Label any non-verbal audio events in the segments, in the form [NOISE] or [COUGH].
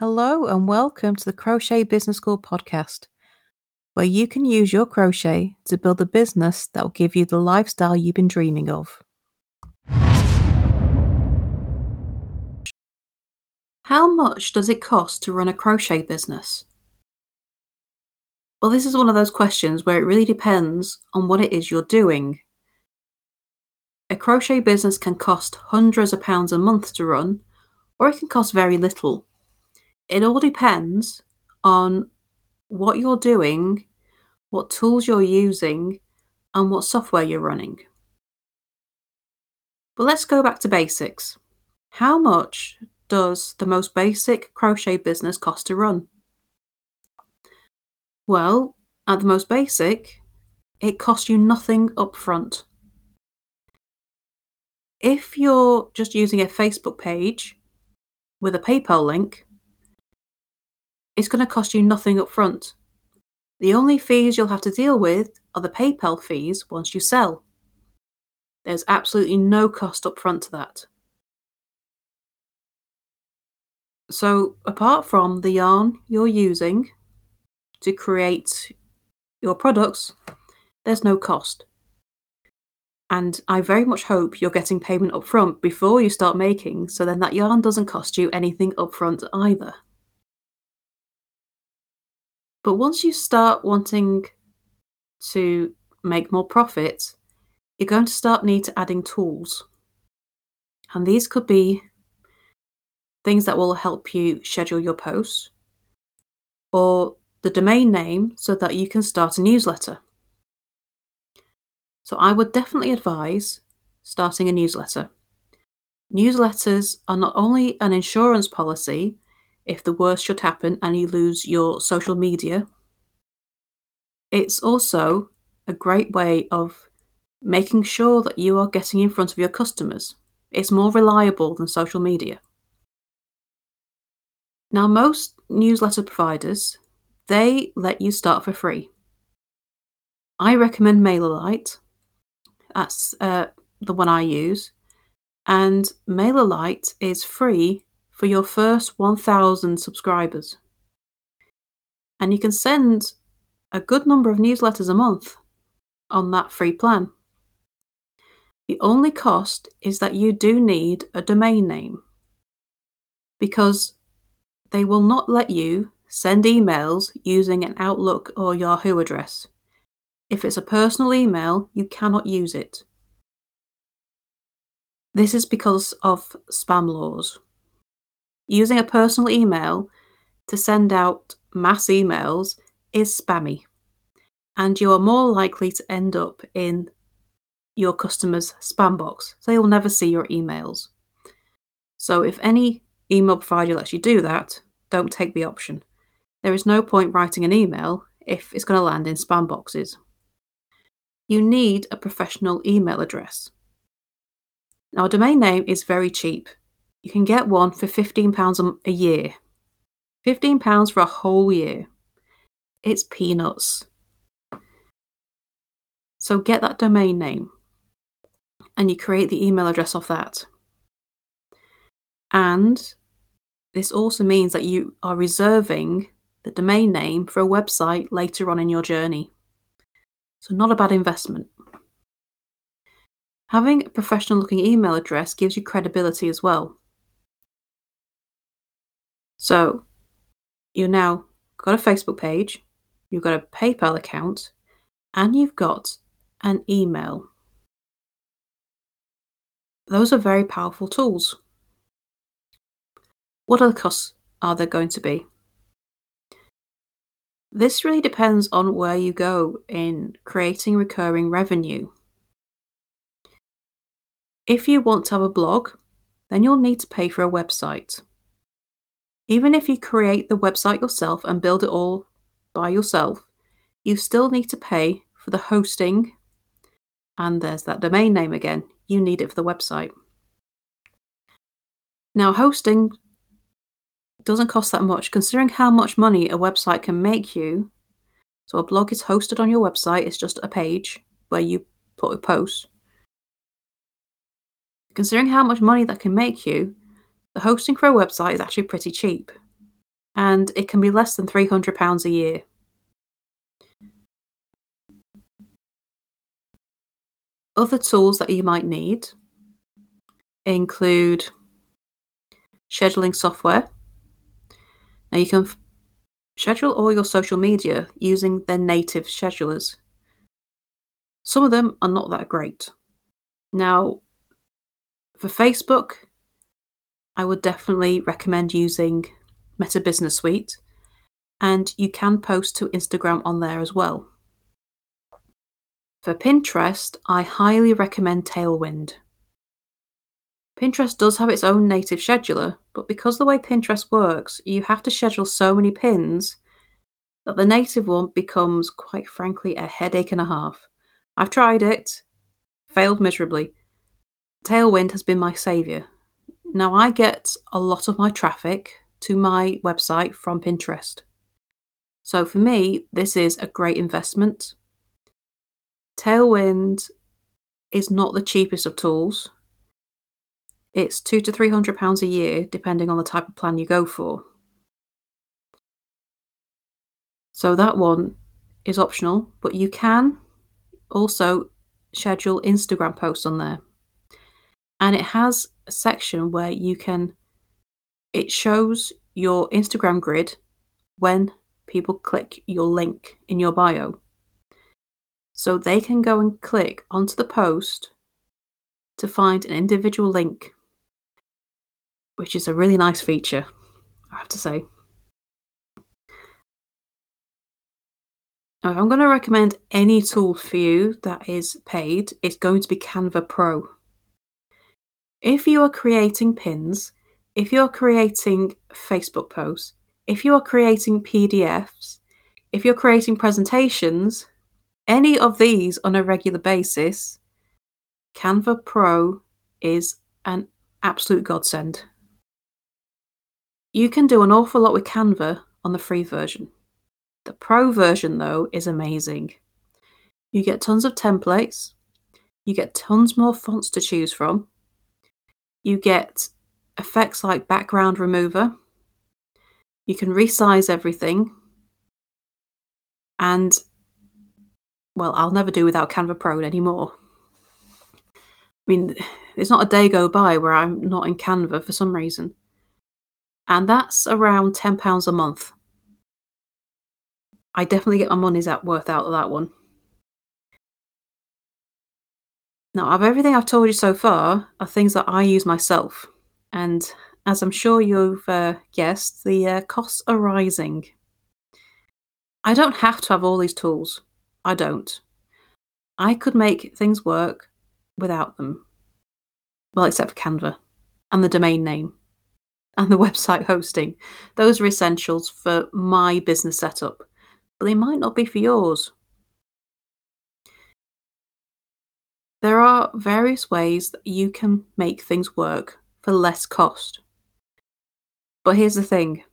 Hello, and welcome to the Crochet Business School podcast, where you can use your crochet to build a business that will give you the lifestyle you've been dreaming of. How much does it cost to run a crochet business? Well, this is one of those questions where it really depends on what it is you're doing. A crochet business can cost hundreds of pounds a month to run, or it can cost very little. It all depends on what you're doing, what tools you're using, and what software you're running. But let's go back to basics. How much does the most basic crochet business cost to run? Well, at the most basic, it costs you nothing up front. If you're just using a Facebook page with a PayPal link, it's going to cost you nothing up front. The only fees you'll have to deal with are the PayPal fees once you sell. There's absolutely no cost up front to that. So, apart from the yarn you're using to create your products, there's no cost. And I very much hope you're getting payment up front before you start making, so then that yarn doesn't cost you anything up front either. But once you start wanting to make more profit, you're going to start need to adding tools. And these could be things that will help you schedule your posts or the domain name so that you can start a newsletter. So I would definitely advise starting a newsletter. Newsletters are not only an insurance policy if the worst should happen and you lose your social media, it's also a great way of making sure that you are getting in front of your customers. It's more reliable than social media. Now, most newsletter providers they let you start for free. I recommend MailerLite. That's uh, the one I use. And MailerLite is free for your first 1,000 subscribers. And you can send a good number of newsletters a month on that free plan. The only cost is that you do need a domain name because they will not let you Send emails using an Outlook or Yahoo address. If it's a personal email, you cannot use it. This is because of spam laws. Using a personal email to send out mass emails is spammy, and you are more likely to end up in your customer's spam box. So they will never see your emails. So if any email provider lets you do that, don't take the option. There is no point writing an email if it's going to land in spam boxes. You need a professional email address. Now, a domain name is very cheap. You can get one for £15 a year. £15 for a whole year. It's peanuts. So get that domain name and you create the email address off that. And this also means that you are reserving the domain name for a website later on in your journey. So, not a bad investment. Having a professional looking email address gives you credibility as well. So, you've now got a Facebook page, you've got a PayPal account, and you've got an email. Those are very powerful tools. What other costs are there going to be? This really depends on where you go in creating recurring revenue. If you want to have a blog, then you'll need to pay for a website. Even if you create the website yourself and build it all by yourself, you still need to pay for the hosting. And there's that domain name again. You need it for the website. Now, hosting doesn't cost that much considering how much money a website can make you. So a blog is hosted on your website, it's just a page where you put a post. Considering how much money that can make you, the hosting a website is actually pretty cheap. and it can be less than £300 a year. Other tools that you might need include scheduling software. Now you can f- schedule all your social media using their native schedulers. Some of them are not that great. Now, for Facebook, I would definitely recommend using Meta Business Suite, and you can post to Instagram on there as well. For Pinterest, I highly recommend Tailwind. Pinterest does have its own native scheduler, but because the way Pinterest works, you have to schedule so many pins that the native one becomes, quite frankly, a headache and a half. I've tried it, failed miserably. Tailwind has been my saviour. Now, I get a lot of my traffic to my website from Pinterest. So, for me, this is a great investment. Tailwind is not the cheapest of tools, it's two to three hundred pounds a year, depending on the type of plan you go for. So that one is optional, but you can also schedule Instagram posts on there. And it has section where you can, it shows your Instagram grid when people click your link in your bio. So they can go and click onto the post to find an individual link which is a really nice feature, I have to say. Now, if I'm going to recommend any tool for you that is paid, it's going to be Canva Pro. If you are creating pins, if you're creating Facebook posts, if you're creating PDFs, if you're creating presentations, any of these on a regular basis, Canva Pro is an absolute godsend. You can do an awful lot with Canva on the free version. The pro version, though, is amazing. You get tons of templates, you get tons more fonts to choose from, you get effects like background remover, you can resize everything, and well, I'll never do without Canva Pro anymore. I mean, there's not a day go by where I'm not in Canva for some reason and that's around £10 a month. I definitely get my money's worth out of that one. Now, of everything I've told you so far are things that I use myself, and as I'm sure you've uh, guessed, the uh, costs are rising. I don't have to have all these tools. I don't. I could make things work without them. Well, except for Canva and the domain name and the [LAUGHS] website hosting. Those are essentials for my business setup, but they might not be for yours. There are various ways that you can make things work for less cost. But here's the thing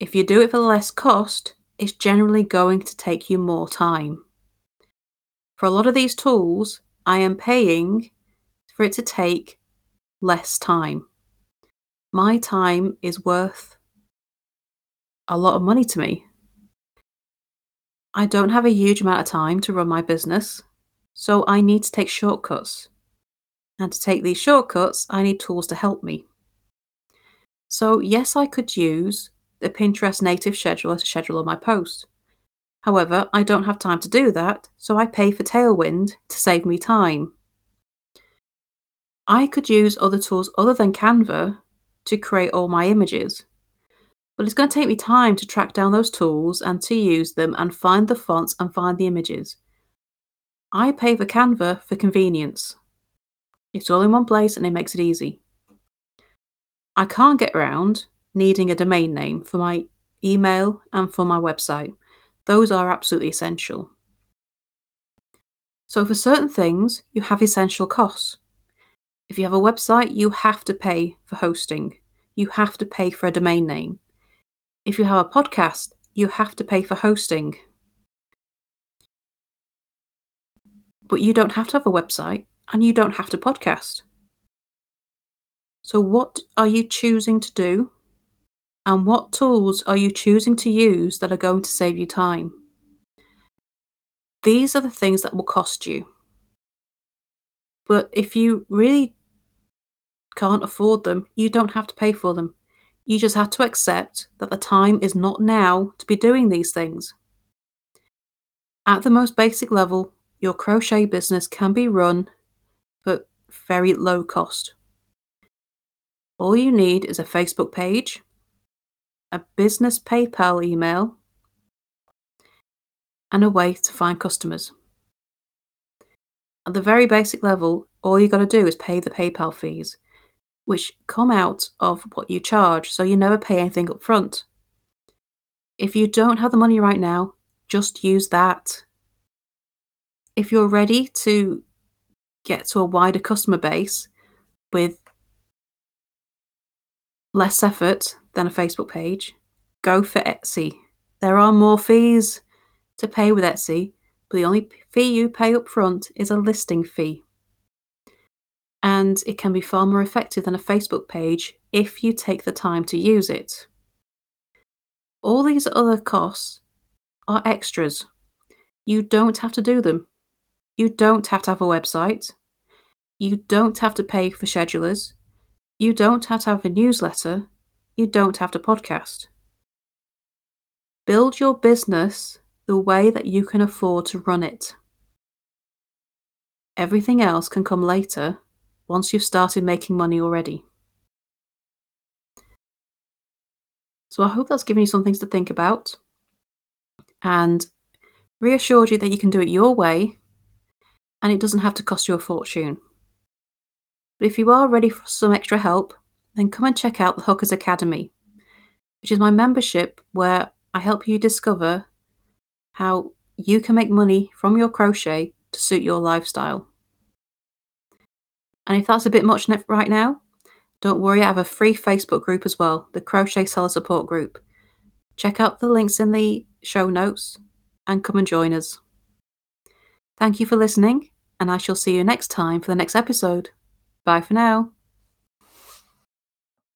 if you do it for less cost, it's generally going to take you more time. For a lot of these tools, I am paying for it to take less time my time is worth a lot of money to me. I don't have a huge amount of time to run my business, so I need to take shortcuts. And to take these shortcuts, I need tools to help me. So, yes, I could use the Pinterest native scheduler to schedule all my posts. However, I don't have time to do that, so I pay for Tailwind to save me time. I could use other tools other than Canva to create all my images. But it's going to take me time to track down those tools and to use them and find the fonts and find the images. I pay for Canva for convenience. It's all in one place and it makes it easy. I can't get around needing a domain name for my email and for my website. Those are absolutely essential. So, for certain things, you have essential costs. If you have a website, you have to pay for hosting. You have to pay for a domain name. If you have a podcast, you have to pay for hosting. But you don't have to have a website and you don't have to podcast. So, what are you choosing to do? And what tools are you choosing to use that are going to save you time? These are the things that will cost you. But if you really can't afford them, you don't have to pay for them. You just have to accept that the time is not now to be doing these things. At the most basic level, your crochet business can be run for very low cost. All you need is a Facebook page, a business PayPal email, and a way to find customers. At the very basic level, all you got to do is pay the PayPal fees, which come out of what you charge, so you never pay anything up front. If you don't have the money right now, just use that. If you're ready to get to a wider customer base with less effort than a Facebook page, go for Etsy. There are more fees to pay with Etsy, but the only fee you pay up front is a listing fee. And it can be far more effective than a Facebook page if you take the time to use it. All these other costs are extras. You don't have to do them. You don't have to have a website. You don't have to pay for schedulers. You don't have to have a newsletter. You don't have to podcast. Build your business the way that you can afford to run it. Everything else can come later once you've started making money already. So I hope that's given you some things to think about and reassured you that you can do it your way and it doesn't have to cost you a fortune. But if you are ready for some extra help, then come and check out the Hookers Academy, which is my membership where I help you discover how you can make money from your crochet to suit your lifestyle. And if that's a bit much right now, don't worry, I have a free Facebook group as well, the Crochet Seller Support Group. Check out the links in the show notes and come and join us. Thank you for listening, and I shall see you next time for the next episode. Bye for now.